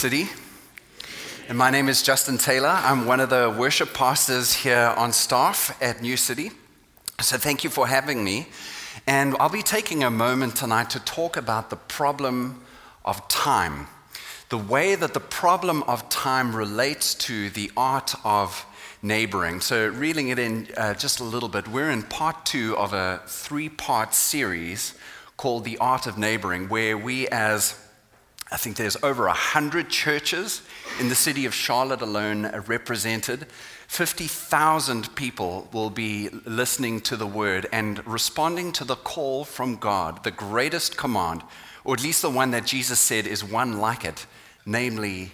City. And my name is Justin Taylor. I'm one of the worship pastors here on staff at New City. So thank you for having me. And I'll be taking a moment tonight to talk about the problem of time, the way that the problem of time relates to the art of neighboring. So, reeling it in uh, just a little bit, we're in part two of a three part series called The Art of Neighboring, where we, as I think there's over 100 churches in the city of Charlotte alone represented. 50,000 people will be listening to the word and responding to the call from God, the greatest command, or at least the one that Jesus said is one like it, namely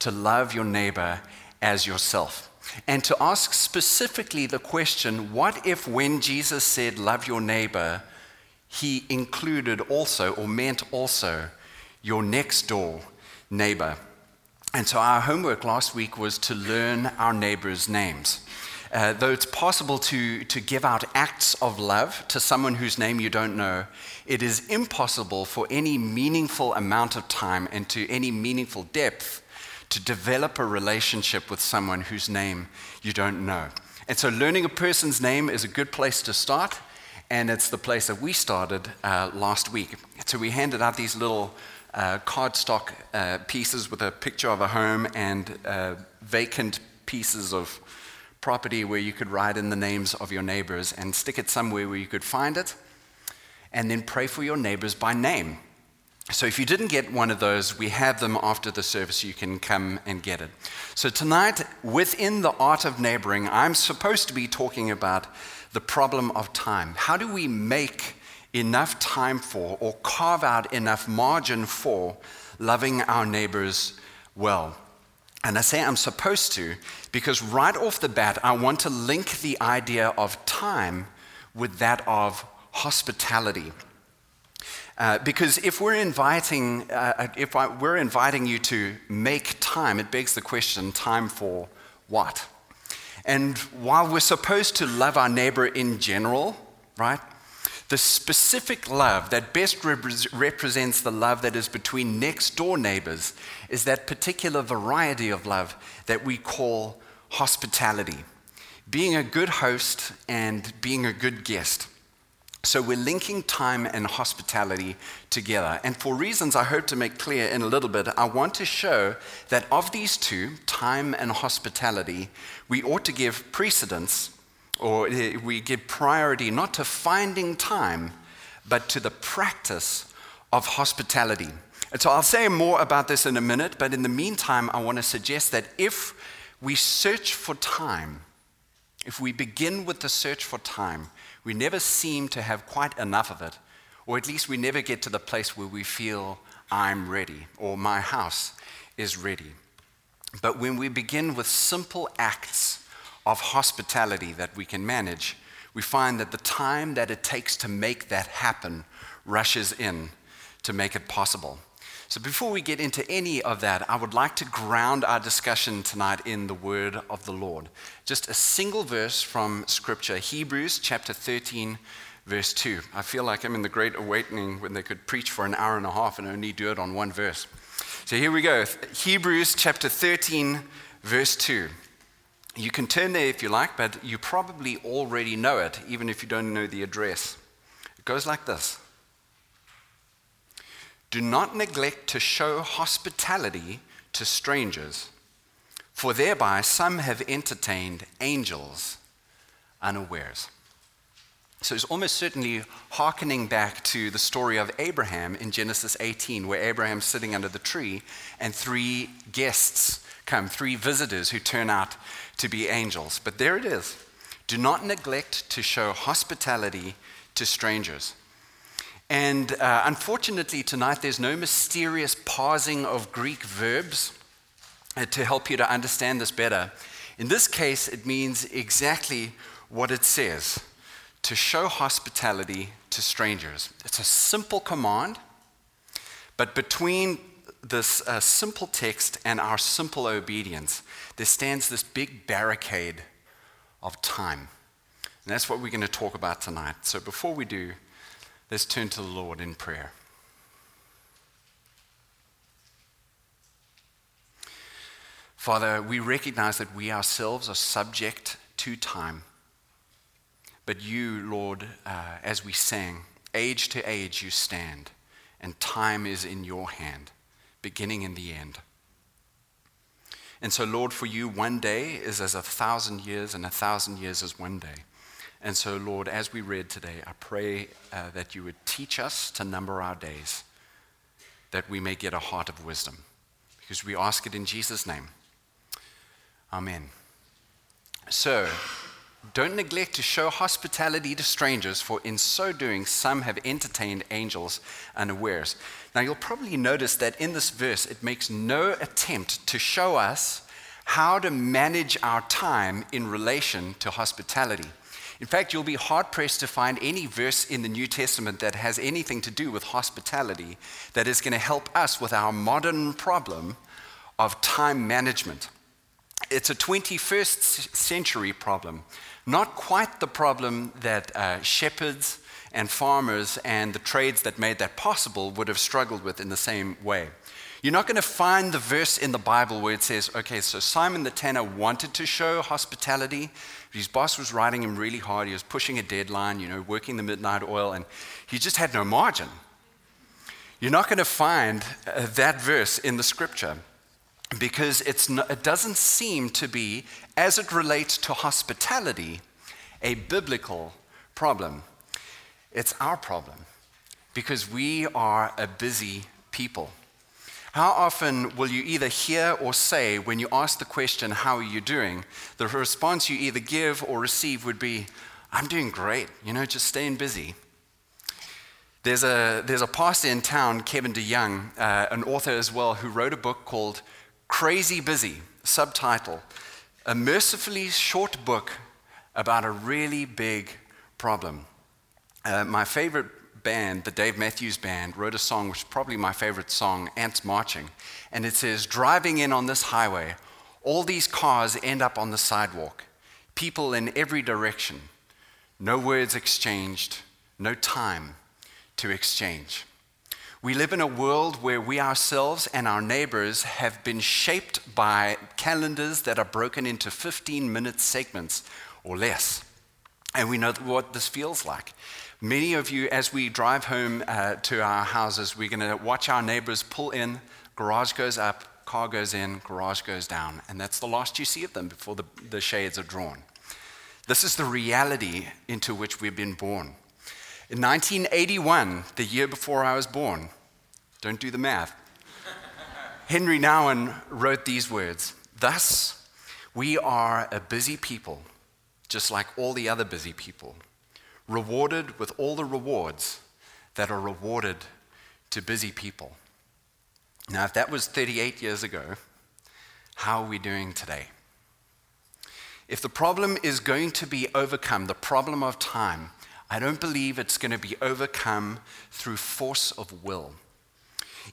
to love your neighbor as yourself. And to ask specifically the question what if when Jesus said, Love your neighbor, he included also or meant also your next door neighbor. And so our homework last week was to learn our neighbors' names. Uh, though it's possible to, to give out acts of love to someone whose name you don't know, it is impossible for any meaningful amount of time and to any meaningful depth to develop a relationship with someone whose name you don't know. And so, learning a person's name is a good place to start and it's the place that we started uh, last week. So we handed out these little uh, cardstock uh, pieces with a picture of a home and uh, vacant pieces of property where you could write in the names of your neighbors and stick it somewhere where you could find it, and then pray for your neighbors by name. So if you didn't get one of those, we have them after the service. You can come and get it. So tonight, within the art of neighboring, I'm supposed to be talking about the problem of time. How do we make enough time for or carve out enough margin for loving our neighbors well? And I say I'm supposed to because right off the bat, I want to link the idea of time with that of hospitality. Uh, because if we're inviting, uh, if I, we're inviting you to make time, it begs the question: time for what? And while we're supposed to love our neighbor in general, right, the specific love that best represents the love that is between next door neighbors is that particular variety of love that we call hospitality. Being a good host and being a good guest. So we're linking time and hospitality together. And for reasons I hope to make clear in a little bit, I want to show that of these two, time and hospitality, we ought to give precedence or eh, we give priority not to finding time, but to the practice of hospitality. And so I'll say more about this in a minute, but in the meantime, I want to suggest that if we search for time, if we begin with the search for time, we never seem to have quite enough of it, or at least we never get to the place where we feel, I'm ready, or my house is ready. But when we begin with simple acts of hospitality that we can manage, we find that the time that it takes to make that happen rushes in to make it possible. So, before we get into any of that, I would like to ground our discussion tonight in the word of the Lord. Just a single verse from Scripture, Hebrews chapter 13, verse 2. I feel like I'm in the Great Awakening when they could preach for an hour and a half and only do it on one verse. So, here we go Hebrews chapter 13, verse 2. You can turn there if you like, but you probably already know it, even if you don't know the address. It goes like this do not neglect to show hospitality to strangers, for thereby some have entertained angels unawares. So it's almost certainly hearkening back to the story of Abraham in Genesis 18, where Abraham's sitting under the tree and three guests come, three visitors who turn out to be angels. But there it is. Do not neglect to show hospitality to strangers. And uh, unfortunately, tonight there's no mysterious parsing of Greek verbs uh, to help you to understand this better. In this case, it means exactly what it says to show hospitality to strangers. It's a simple command, but between this uh, simple text and our simple obedience, there stands this big barricade of time. And that's what we're going to talk about tonight. So before we do, Let's turn to the Lord in prayer. Father, we recognize that we ourselves are subject to time. But you, Lord, uh, as we sang, age to age you stand, and time is in your hand, beginning in the end. And so, Lord, for you, one day is as a thousand years, and a thousand years is one day. And so, Lord, as we read today, I pray uh, that you would teach us to number our days, that we may get a heart of wisdom. Because we ask it in Jesus' name. Amen. So, don't neglect to show hospitality to strangers, for in so doing, some have entertained angels unawares. Now, you'll probably notice that in this verse, it makes no attempt to show us how to manage our time in relation to hospitality. In fact, you'll be hard pressed to find any verse in the New Testament that has anything to do with hospitality that is going to help us with our modern problem of time management. It's a 21st century problem, not quite the problem that uh, shepherds and farmers and the trades that made that possible would have struggled with in the same way. You're not going to find the verse in the Bible where it says, okay, so Simon the tanner wanted to show hospitality. His boss was riding him really hard. He was pushing a deadline, you know, working the midnight oil, and he just had no margin. You're not going to find uh, that verse in the scripture because not, it doesn't seem to be, as it relates to hospitality, a biblical problem. It's our problem because we are a busy people. How often will you either hear or say when you ask the question, How are you doing? The response you either give or receive would be, I'm doing great, you know, just staying busy. There's a, there's a pastor in town, Kevin DeYoung, uh, an author as well, who wrote a book called Crazy Busy, subtitle, a mercifully short book about a really big problem. Uh, my favorite band, the Dave Matthews Band, wrote a song which is probably my favorite song, Ants Marching. And it says, Driving in on this highway, all these cars end up on the sidewalk, people in every direction, no words exchanged, no time to exchange. We live in a world where we ourselves and our neighbors have been shaped by calendars that are broken into 15 minute segments or less. And we know what this feels like. Many of you, as we drive home uh, to our houses, we're going to watch our neighbors pull in, garage goes up, car goes in, garage goes down. And that's the last you see of them before the, the shades are drawn. This is the reality into which we've been born. In 1981, the year before I was born, don't do the math, Henri Nouwen wrote these words Thus, we are a busy people just like all the other busy people, rewarded with all the rewards that are rewarded to busy people. Now, if that was 38 years ago, how are we doing today? If the problem is going to be overcome, the problem of time, I don't believe it's going to be overcome through force of will.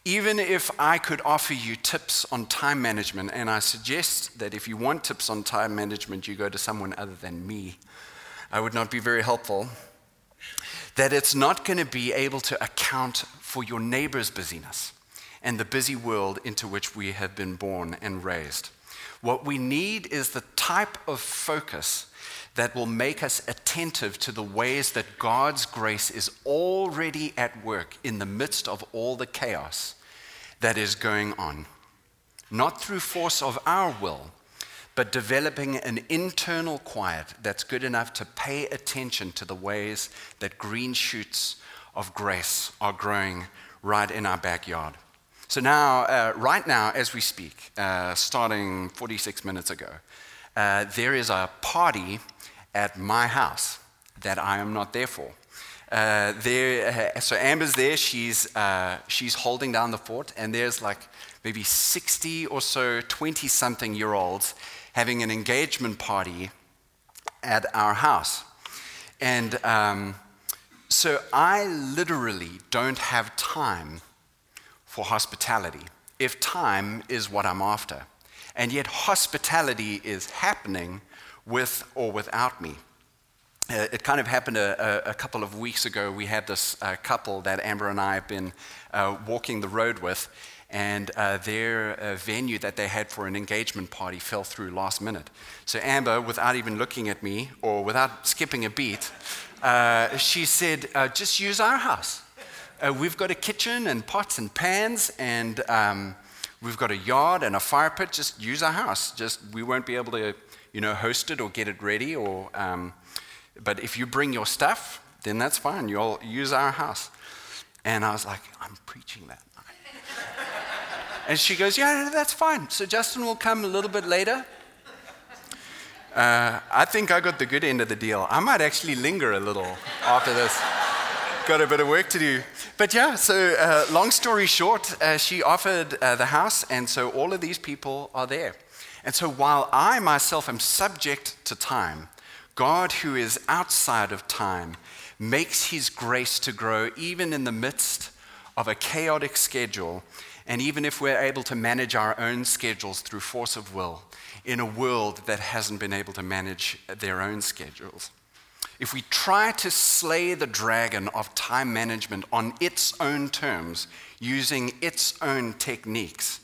Even if I could offer you tips on time management, and I suggest that if you want tips on time management, you go to someone other than me, I would not be very helpful. That it's not going to be able to account for your neighbor's busyness and the busy world into which we have been born and raised. What we need is the type of focus that will make us attentive to the ways that God's grace is already at work in the midst of all the chaos that is going on. Not through force of our will, but developing an internal quiet that's good enough to pay attention to the ways that green shoots of grace are growing right in our backyard. So, now, uh, right now, as we speak, uh, starting 46 minutes ago, uh, there is a party at my house that I am not there for. Uh, there, uh, so Amber's there, she's, uh, she's holding down the fort, and there's like maybe 60 or so 20 something year olds having an engagement party at our house. And um, so I literally don't have time for hospitality, if time is what I'm after. And yet, hospitality is happening with or without me. Uh, it kind of happened a, a, a, couple of weeks ago. We had this uh, couple that Amber and I have been uh, walking the road with, and uh, their uh, venue that they had for an engagement party fell through last minute. So Amber, without even looking at me or without skipping a beat, uh, she said, "Just use our house. Uh, we've got a kitchen and pots and pans, and um, we've got a yard and a fire pit. Just use our house. Just we won't be able to, you know, host it or get it ready. Or, um, but if you bring your stuff, then that's fine. You'll use our house." And I was like, "I'm preaching that." And she goes, Yeah, that's fine. So Justin will come a little bit later. Uh, I think I got the good end of the deal. I might actually linger a little after this. Got a bit of work to do. But yeah, so uh, long story short, uh, she offered uh, the house, and so all of these people are there. And so while I myself am subject to time, God, who is outside of time, makes his grace to grow even in the midst of a chaotic schedule and even if we're able to manage our own schedules through force of will in a world that hasn't been able to manage their own schedules, if we try to slay the dragon of time management on its own terms, using its own techniques,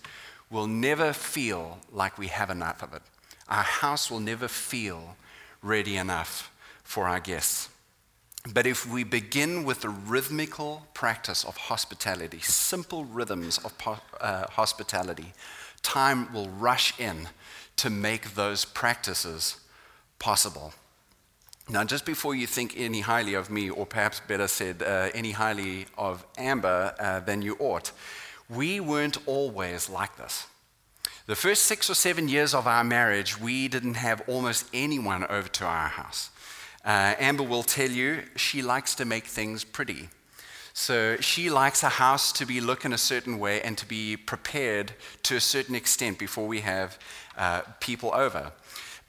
we'll never feel like we have enough of it. Our house will never feel ready enough for our guests. But if we begin with the rhythmical practice of hospitality, simple rhythms of uh, hospitality, time will rush in to make those practices possible. Now, just before you think any highly of me, or perhaps better said, uh, any highly of Amber uh, than you ought, we weren't always like this. The first six or seven years of our marriage, we didn't have almost anyone over to our house. Uh, Amber will tell you she likes to make things pretty. So she likes a house to be looking a certain way and to be prepared to a certain extent before we have uh, people over.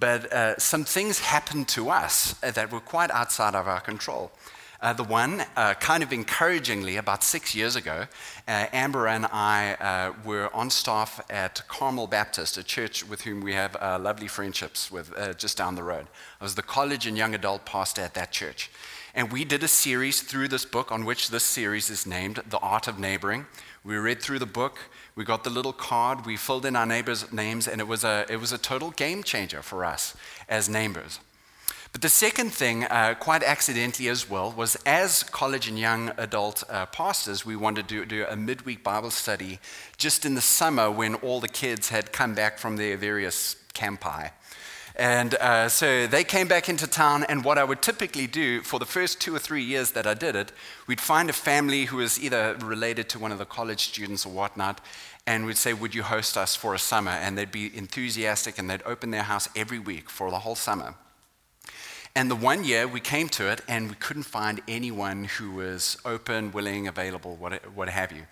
But uh, some things happened to us that were quite outside of our control. Uh, the one, uh, kind of encouragingly, about six years ago, uh, Amber and I uh, were on staff at Carmel Baptist, a church with whom we have uh, lovely friendships with uh, just down the road. I was the college and young adult pastor at that church. And we did a series through this book on which this series is named The Art of Neighboring. We read through the book, we got the little card, we filled in our neighbors' names, and it was a, it was a total game changer for us as neighbors. But the second thing, uh, quite accidentally as well, was as college and young adult uh, pastors, we wanted to do a midweek Bible study just in the summer when all the kids had come back from their various campi. And uh, so they came back into town, and what I would typically do for the first two or three years that I did it, we'd find a family who was either related to one of the college students or whatnot, and we'd say, Would you host us for a summer? And they'd be enthusiastic, and they'd open their house every week for the whole summer. And the one year we came to it and we couldn't find anyone who was open, willing, available, what, what have you.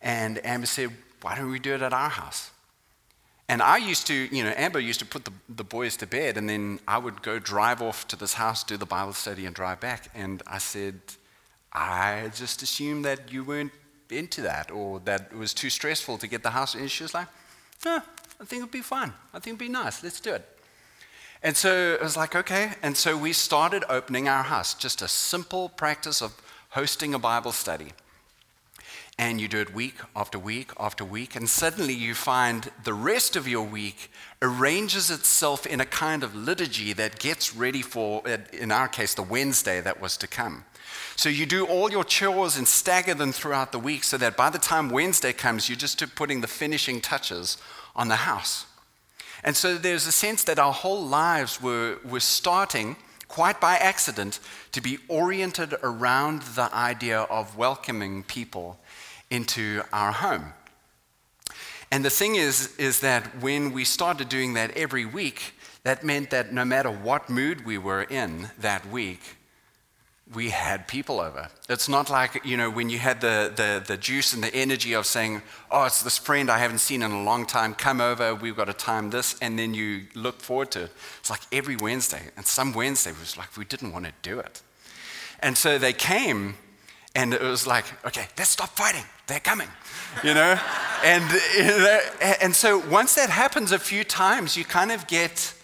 And Amber said, Why don't we do it at our house? And I used to, you know, Amber used to put the, the boys to bed, and then I would go drive off to this house, do the Bible study, and drive back. And I said, I just assumed that you weren't into that or that it was too stressful to get the house. And she was like, No, I think it'd be fun. I think it'd be nice. Let's do it. And so it was like, okay. And so we started opening our house, just a simple practice of hosting a Bible study. And you do it week after week after week, and suddenly you find the rest of your week arranges itself in a kind of liturgy that gets ready for, in our case, the Wednesday that was to come. So you do all your chores and stagger them throughout the week so that by the time Wednesday comes, you're just putting the finishing touches on the house. And so there's a sense that our whole lives were, were starting, quite by accident, to be oriented around the idea of welcoming people into our home. And the thing is, is that when we started doing that every week, that meant that no matter what mood we were in that week, we had people over. It's not like, you know, when you had the, the, the juice and the energy of saying, oh, it's this friend I haven't seen in a long time, come over, we've got to time this, and then you look forward to it. It's like every Wednesday. And some Wednesday was like, we didn't want to do it. And so they came, and it was like, okay, let's stop fighting. They're coming, you know? and, and so once that happens a few times, you kind of get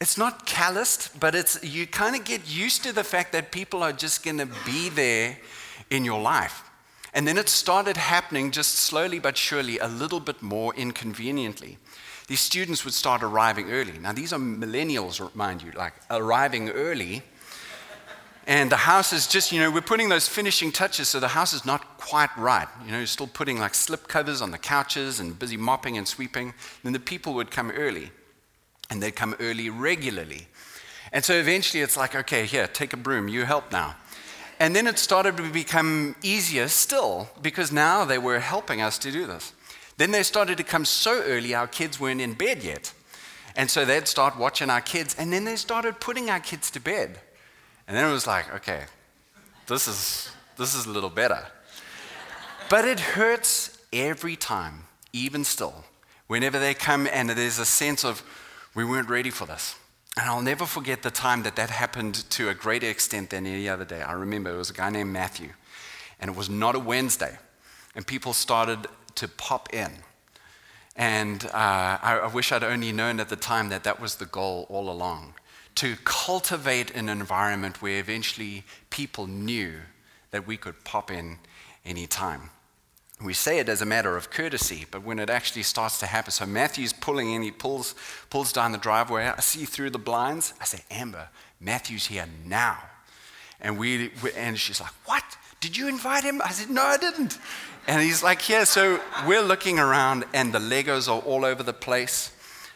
it's not calloused, but it's you kind of get used to the fact that people are just going to be there in your life. And then it started happening just slowly but surely, a little bit more inconveniently. These students would start arriving early. Now, these are millennials, mind you, like arriving early. And the house is just, you know, we're putting those finishing touches, so the house is not quite right. You know, you're still putting like slip covers on the couches and busy mopping and sweeping. Then the people would come early, and they'd come early regularly. And so eventually it's like, okay, here, take a broom, you help now. And then it started to become easier still because now they were helping us to do this. Then they started to come so early, our kids weren't in bed yet. And so they'd start watching our kids, and then they started putting our kids to bed. And then it was like, okay, this is, this is a little better. But it hurts every time, even still, whenever they come and there's a sense of, we weren't ready for this. And I'll never forget the time that that happened to a greater extent than any other day. I remember it was a guy named Matthew, and it was not a Wednesday. And people started to pop in. And uh, I, I wish I'd only known at the time that that was the goal all along to cultivate an environment where eventually people knew that we could pop in anytime. We say it as a matter of courtesy, but when it actually starts to happen, so Matthew's pulling in, he pulls, pulls down the driveway. I see through the blinds. I say, Amber, Matthew's here now. And, we, and she's like, What? Did you invite him? I said, No, I didn't. And he's like, Yeah. So we're looking around, and the Legos are all over the place.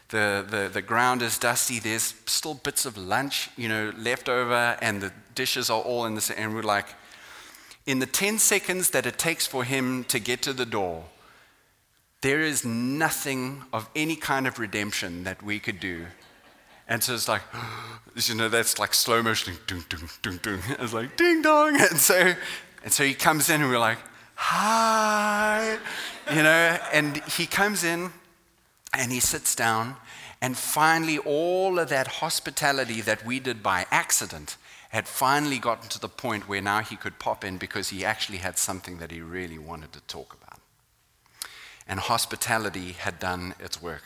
The, the, the ground is dusty. There's still bits of lunch, you know, left over, and the dishes are all in this. And we're like, in the 10 seconds that it takes for him to get to the door, there is nothing of any kind of redemption that we could do. And so it's like, you know, that's like slow motion, ding, ding, ding, ding. It's like ding dong. And so, and so he comes in and we're like, hi, you know, and he comes in and he sits down. And finally, all of that hospitality that we did by accident had finally gotten to the point where now he could pop in because he actually had something that he really wanted to talk about. And hospitality had done its work.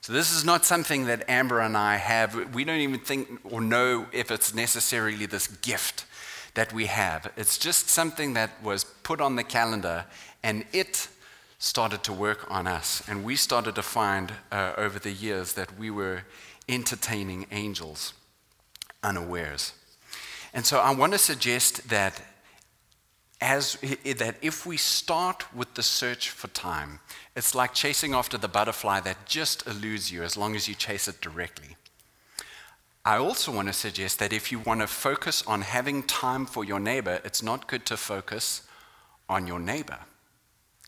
So, this is not something that Amber and I have. We don't even think or know if it's necessarily this gift that we have. It's just something that was put on the calendar and it started to work on us. And we started to find uh, over the years that we were entertaining angels unawares. And so I want to suggest that as that if we start with the search for time, it's like chasing after the butterfly that just eludes you as long as you chase it directly. I also want to suggest that if you want to focus on having time for your neighbor, it's not good to focus on your neighbor.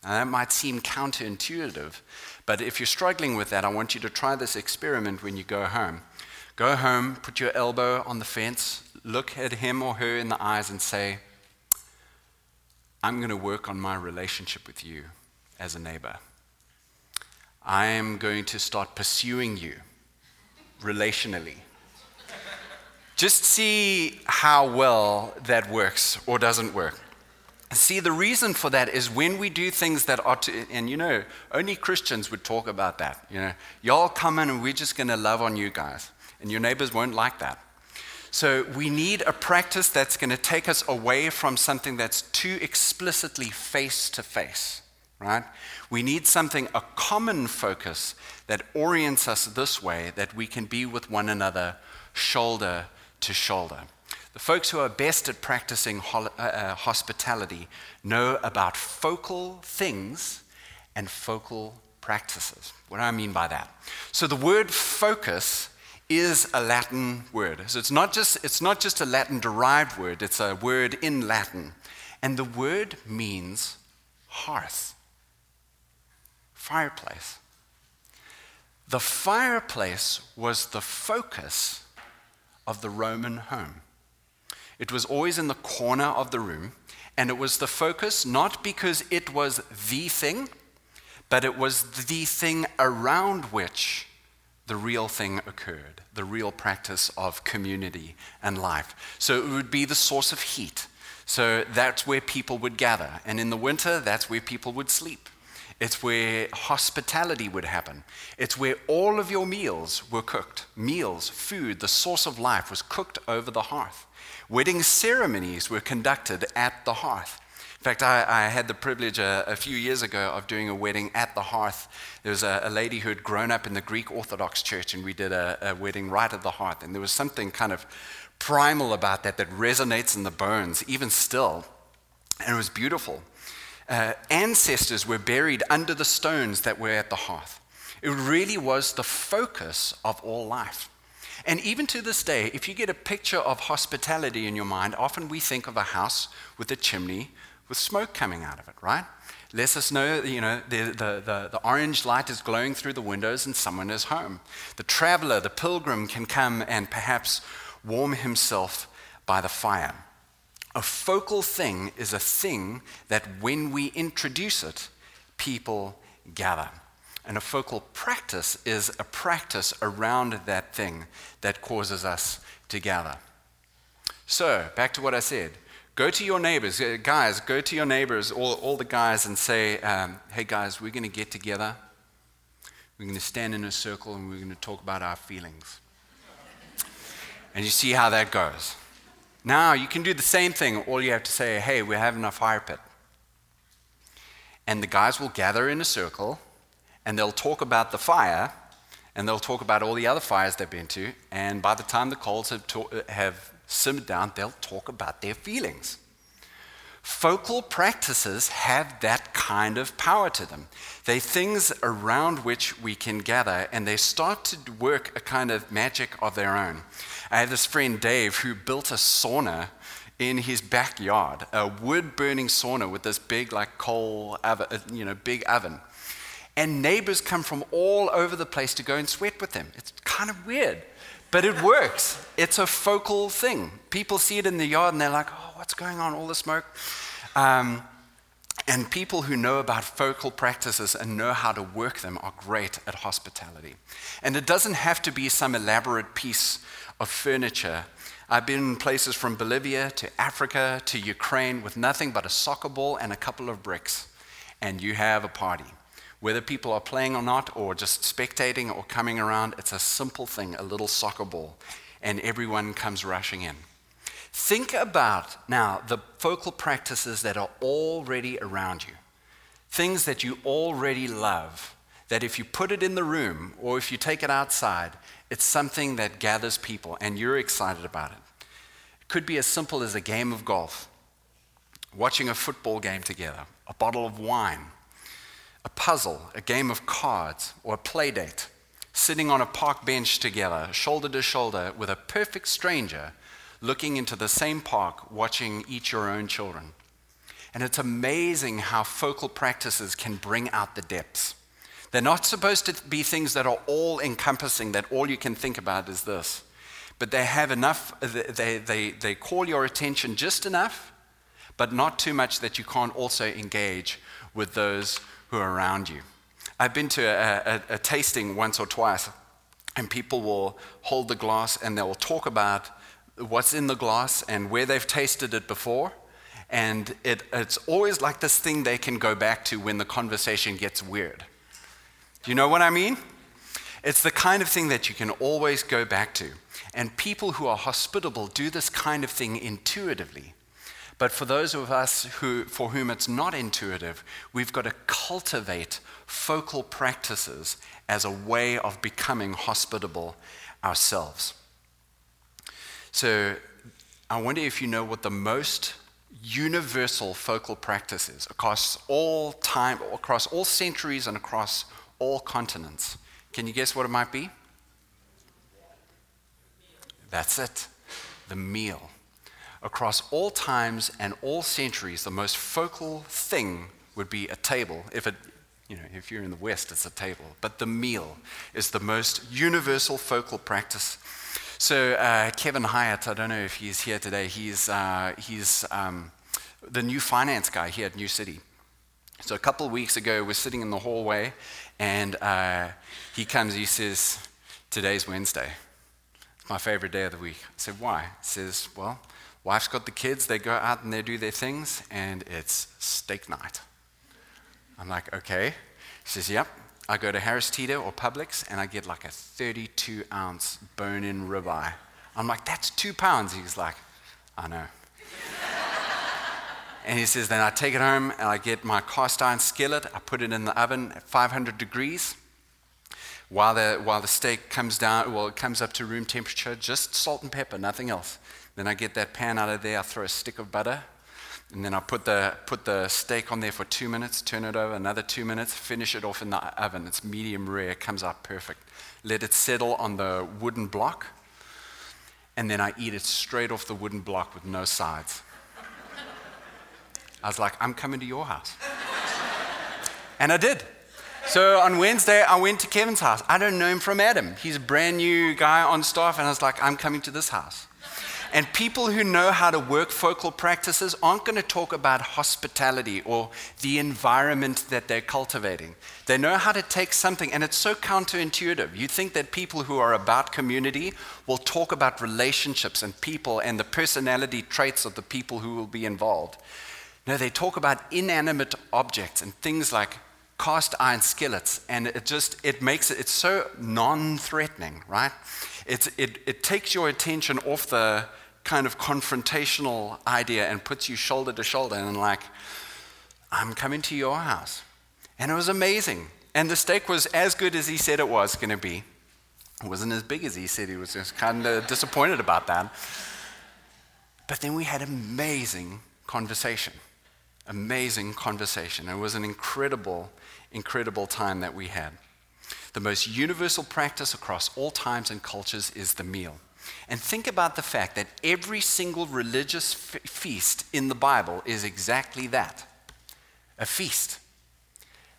Now, that might seem counterintuitive, but if you're struggling with that, I want you to try this experiment when you go home. Go home, put your elbow on the fence, look at him or her in the eyes and say, I'm going to work on my relationship with you as a neighbor. I am going to start pursuing you relationally. Just see how well that works or doesn't work. See, the reason for that is when we do things that are to, and you know, only Christians would talk about that. You know, y'all come in and we're just going to love on you guys. And your neighbors won't like that. So we need a practice that's going to take us away from something that's too explicitly face to face, right? We need something, a common focus that orients us this way that we can be with one another shoulder to shoulder. The folks who are best at practicing uh, uh, hospitality know about focal things and focal practices. What do I mean by that? So the word focus is a Latin word. So it's not just, it's not just a Latin derived word, it's a word in Latin. And the word means hearth, fireplace. The fireplace was the focus of the Roman home. It was always in the corner of the room, and it was the focus not because it was the thing, but it was the thing around which the real thing occurred, the real practice of community and life. So it would be the source of heat. So that's where people would gather. And in the winter, that's where people would sleep. It's where hospitality would happen. It's where all of your meals were cooked. Meals, food, the source of life was cooked over the hearth. Wedding ceremonies were conducted at the hearth. In fact, I, I had the privilege a, a, few years ago of doing a wedding at the hearth. There was a, a lady who had grown up in the Greek Orthodox Church, and we did a, a wedding right at the hearth. And there was something kind of primal about that that resonates in the bones, even still. And it was beautiful. Uh, ancestors were buried under the stones that were at the hearth. It really was the focus of all life. And even to this day, if you get a picture of hospitality in your mind, often we think of a house with a chimney with smoke coming out of it, right? Lets us know, you know, the, the, the, the, orange light is glowing through the windows and someone is home. The traveler, the pilgrim can come and perhaps warm himself by the fire. A focal thing is a thing that when we introduce it, people gather. And a focal practice is a practice around that thing that causes us to gather. So, back to what I said. Go to your neighbors, uh, guys, go to your neighbors, all, all the guys, and say, um, hey guys, we're going to get together. We're going to stand in a circle and we're going to talk about our feelings. And you see how that goes. Now you can do the same thing. All you have to say, hey, we're having a fire pit. And the guys will gather in a circle and they'll talk about the fire and they'll talk about all the other fires they've been to. And by the time the coals have, have simmered down, they'll talk about their feelings. Focal practices have that kind of power to them. They're things around which we can gather, and they start to work a kind of magic of their own. I have this friend, Dave, who built a sauna in his backyard, a wood burning sauna with this big, like coal oven, uh, you know, big oven. And neighbors come from all over the place to go and sweat with them. It's kind of weird. But it works. It's a focal thing. People see it in the yard and they're like, oh, what's going on? All the smoke. Um, and people who know about focal practices and know how to work them are great at hospitality. And it doesn't have to be some elaborate piece of furniture. I've been in places from Bolivia to Africa to Ukraine with nothing but a soccer ball and a couple of bricks, and you have a party. Whether people are playing or not, or just spectating or coming around, it's a simple thing a little soccer ball, and everyone comes rushing in. Think about now the focal practices that are already around you, things that you already love, that if you put it in the room or if you take it outside, it's something that gathers people and you're excited about it. It could be as simple as a game of golf, watching a football game together, a bottle of wine, a puzzle, a game of cards, or a play date, sitting on a park bench together, shoulder to shoulder, with a perfect stranger, looking into the same park, watching each your own children. And it's amazing how focal practices can bring out the depths. They're not supposed to be things that are all encompassing, that all you can think about is this. But they have enough, they, they, they call your attention just enough, but not too much that you can't also engage with those who are around you. I've been to a, a, a tasting once or twice, and people will hold the glass and they'll talk about what's in the glass and where they've tasted it before. And it, it's always like this thing they can go back to when the conversation gets weird. Do you know what I mean? It's the kind of thing that you can always go back to. And people who are hospitable do this kind of thing intuitively. But for those of us who, for whom it's not intuitive, we've got to cultivate focal practices as a way of becoming hospitable ourselves. So I wonder if you know what the most universal focal practice is across all time, across all centuries, and across all continents. Can you guess what it might be? That's it the meal across all times and all centuries, the most focal thing would be a table. If it, you know, if you're in the West, it's a table. But the meal is the most universal focal practice. So uh, Kevin Hyatt, I don't know if he's here today. He's uh, he's um, the new finance guy here at New City. So a couple of weeks ago, we're sitting in the hallway, and uh, he comes. He says, "Today's Wednesday. It's my favorite day of the week." I said, "Why?" He says, "Well." Wife's got the kids, they go out and they do their things, and it's steak night. I'm like, okay. He says, yep. I go to Harris Teeter or Publix and I get like a 32 ounce bone in ribeye. I'm like, that's two pounds. He's like, I know. And he says, then I take it home and I get my cast iron skillet, I put it in the oven at 500 degrees. While the, while the steak comes down, well, it comes up to room temperature, just salt and pepper, nothing else. Then I get that pan out of there, I throw a stick of butter, and then I put the, put the steak on there for two minutes, turn it over, another two minutes, finish it off in the oven. It's medium rare, comes out perfect. Let it settle on the wooden block, and then I eat it straight off the wooden block with no sides. I was like, I'm coming to your house. and I did. So on Wednesday, I went to Kevin's house. I don't know him from Adam. He's a brand new guy on staff, and I was like, I'm coming to this house. And people who know how to work focal practices aren't going to talk about hospitality or the environment that they're cultivating. They know how to take something, and it's so counterintuitive. You think that people who are about community will talk about relationships and people and the personality traits of the people who will be involved. No, they talk about inanimate objects and things like cast iron skillets, and it just it makes it it's so non-threatening, right? It's, it, it takes your attention off the kind of confrontational idea and puts you shoulder to shoulder and like, I'm coming to your house. And it was amazing. And the steak was as good as he said it was going to be. It wasn't as big as he said. He was just kind of disappointed about that. But then we had amazing conversation amazing conversation. It was an incredible, incredible time that we had. The most universal practice across all times and cultures is the meal. And think about the fact that every single religious feast in the Bible is exactly that a feast.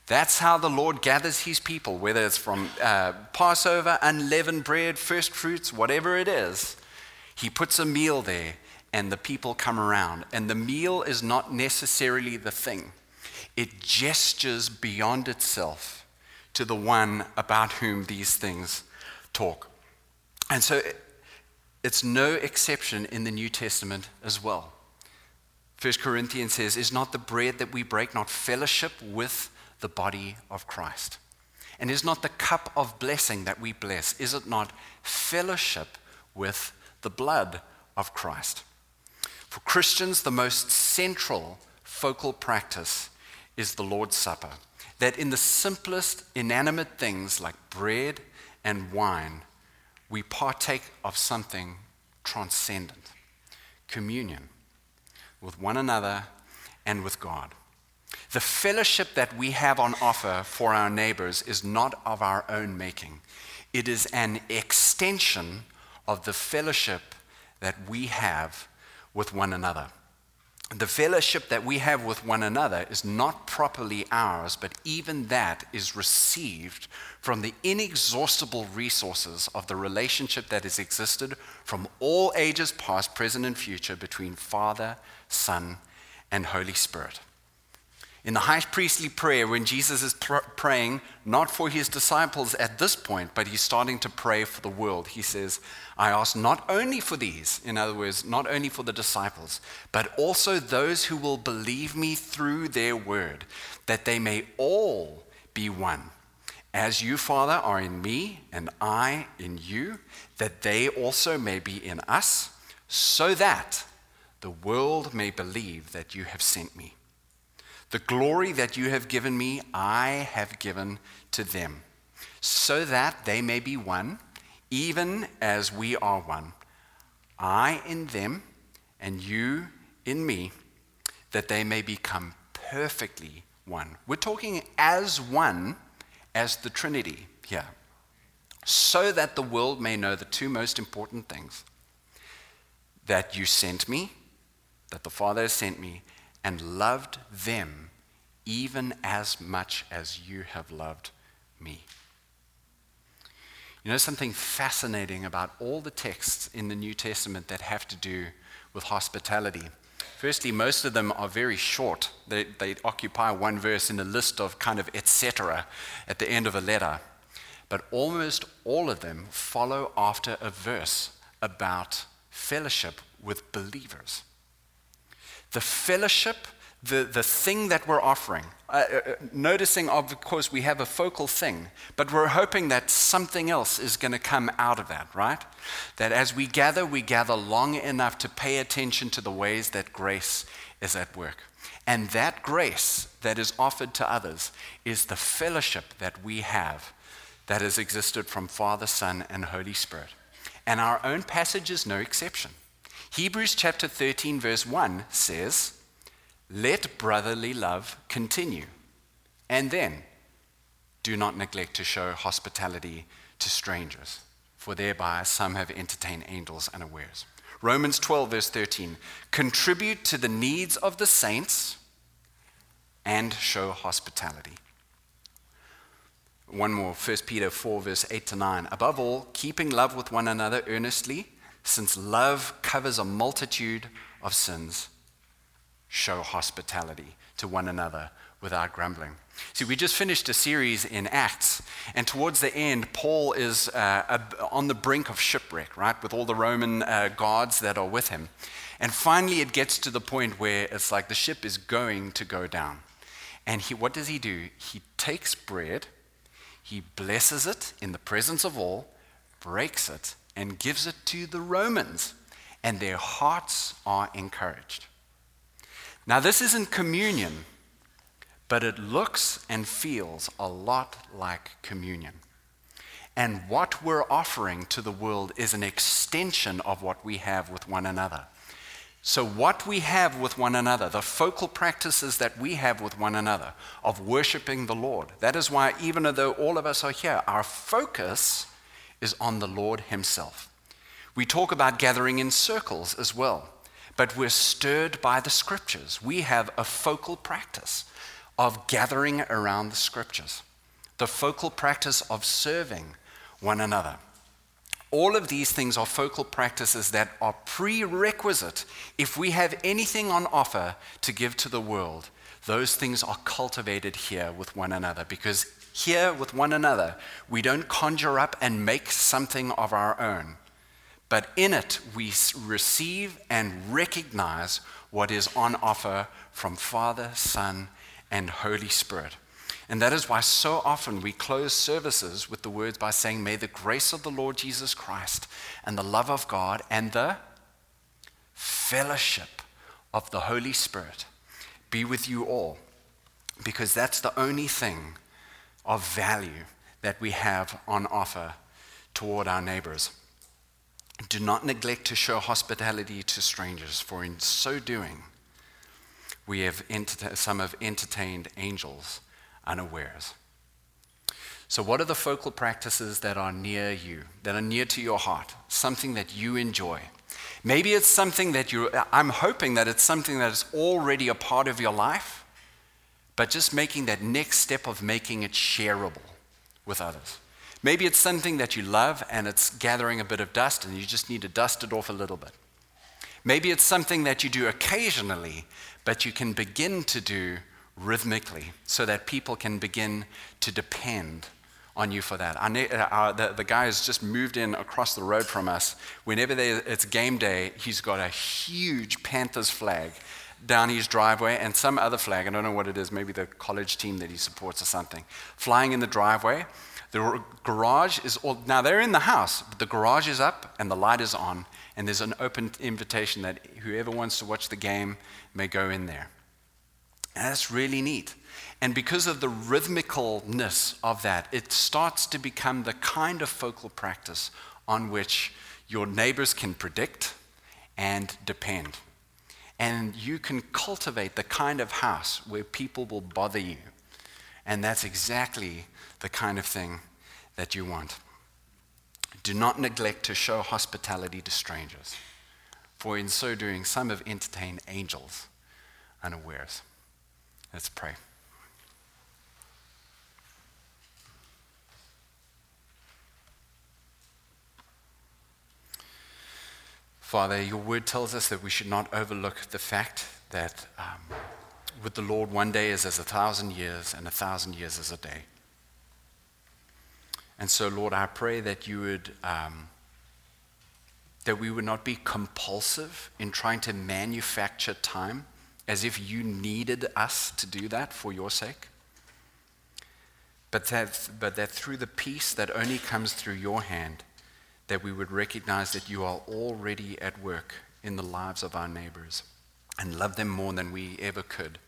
That's how the Lord gathers his people, whether it's from uh, Passover, unleavened bread, first fruits, whatever it is. He puts a meal there and the people come around. And the meal is not necessarily the thing, it gestures beyond itself to the one about whom these things talk. And so it's no exception in the New Testament as well. First Corinthians says, Is not the bread that we break not fellowship with the body of Christ? And is not the cup of blessing that we bless, is it not fellowship with the blood of Christ? For Christians, the most central focal practice is the Lord's Supper. That in the simplest inanimate things like bread and wine, we partake of something transcendent communion with one another and with God. The fellowship that we have on offer for our neighbors is not of our own making, it is an extension of the fellowship that we have with one another. The fellowship that we have with one another is not properly ours, but even that is received from the inexhaustible resources of the relationship that has existed from all ages past, present, and future between Father, Son, and Holy Spirit. In the high priestly prayer, when Jesus is pr- praying, not for his disciples at this point, but he's starting to pray for the world, he says, I ask not only for these, in other words, not only for the disciples, but also those who will believe me through their word, that they may all be one. As you, Father, are in me, and I in you, that they also may be in us, so that the world may believe that you have sent me. The glory that you have given me, I have given to them, so that they may be one, even as we are one. I in them, and you in me, that they may become perfectly one. We're talking as one as the Trinity here, so that the world may know the two most important things that you sent me, that the Father has sent me, and loved them even as much as you have loved me. You know something fascinating about all the texts in the New Testament that have to do with hospitality? Firstly, most of them are very short. They, they occupy one verse in a list of kind of etc. at the end of a letter. But almost all of them follow after a verse about fellowship with believers. The fellowship the, the thing that we're offering. Uh, uh, noticing, of course, we have a focal thing, but we're hoping that something else is going to come out of that, right? That as we gather, we gather long enough to pay attention to the ways that grace is at work. And that grace that is offered to others is the fellowship that we have that has existed from Father, Son, and Holy Spirit. And our own passage is no exception. Hebrews chapter 13, verse 1 says, Let brotherly love continue. And then, do not neglect to show hospitality to strangers, for thereby some have entertained angels unawares. Romans 12, verse 13, contribute to the needs of the saints and show hospitality. One more, 1 Peter 4, verse 8 to 9. Above all, keeping love with one another earnestly, since love covers a multitude of sins, show hospitality to one another without grumbling. See, we just finished a series in Acts, and towards the end, Paul is uh, on the brink of shipwreck, right, with all the Roman uh, guards that are with him. And finally, it gets to the point where it's like the ship is going to go down. And he, what does he do? He takes bread, he blesses it in the presence of all, breaks it, and gives it to the Romans, and their hearts are encouraged. Now, this isn't communion, but it looks and feels a lot like communion. And what we're offering to the world is an extension of what we have with one another. So, what we have with one another, the focal practices that we have with one another of worshiping the Lord, that is why, even though all of us are here, our focus is on the Lord Himself. We talk about gathering in circles as well, but we're stirred by the scriptures. We have a focal practice of gathering around the scriptures, the focal practice of serving one another. All of these things are focal practices that are prerequisite if we have anything on offer to give to the world. Those things are cultivated here with one another because here with one another, we don't conjure up and make something of our own, but in it we receive and recognize what is on offer from Father, Son, and Holy Spirit. And that is why so often we close services with the words by saying, May the grace of the Lord Jesus Christ and the love of God and the fellowship of the Holy Spirit be with you all. Because that's the only thing of value that we have on offer toward our neighbors. Do not neglect to show hospitality to strangers, for in so doing, we have some have entertained angels unawares. So, what are the focal practices that are near you, that are near to your heart, something that you enjoy? Maybe it's something that you, I'm hoping that it's something that is already a part of your life, but just making that next step of making it shareable with others. Maybe it's something that you love and it's gathering a bit of dust and you just need to dust it off a little bit. Maybe it's something that you do occasionally, but you can begin to do rhythmically so that people can begin to depend on you for that. Ne- uh, the, the guy has just moved in across the road from us. Whenever they, it's game day, he's got a huge Panthers flag down his driveway and some other flag, I don't know what it is, maybe the college team that he supports or something, flying in the driveway. The garage is all, now they're in the house, but the garage is up and the light is on, and there's an open invitation that whoever wants to watch the game may go in there. And that's really neat. And because of the rhythmicalness of that, it starts to become the kind of focal practice on which your neighbors can predict and depend. And you can cultivate the kind of house where people will bother you. And that's exactly the kind of thing that you want. Do not neglect to show hospitality to strangers, for in so doing, some have entertained angels unawares. Let's pray. Father, your word tells us that we should not overlook the fact that um, with the Lord, one day is as a thousand years, and a thousand years as a day. And so, Lord, I pray that you would, um, that we would not be compulsive in trying to manufacture time as if you needed us to do that for your sake. But that, but that through the peace that only comes through your hand, that we would recognize that you are already at work in the lives of our neighbors and love them more than we ever could.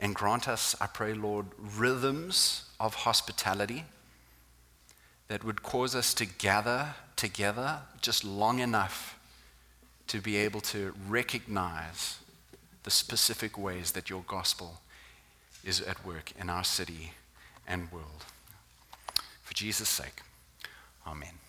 And grant us, I pray, Lord, rhythms of hospitality that would cause us to gather together just long enough to be able to recognize the specific ways that your gospel is at work in our city and world. For Jesus' sake, amen.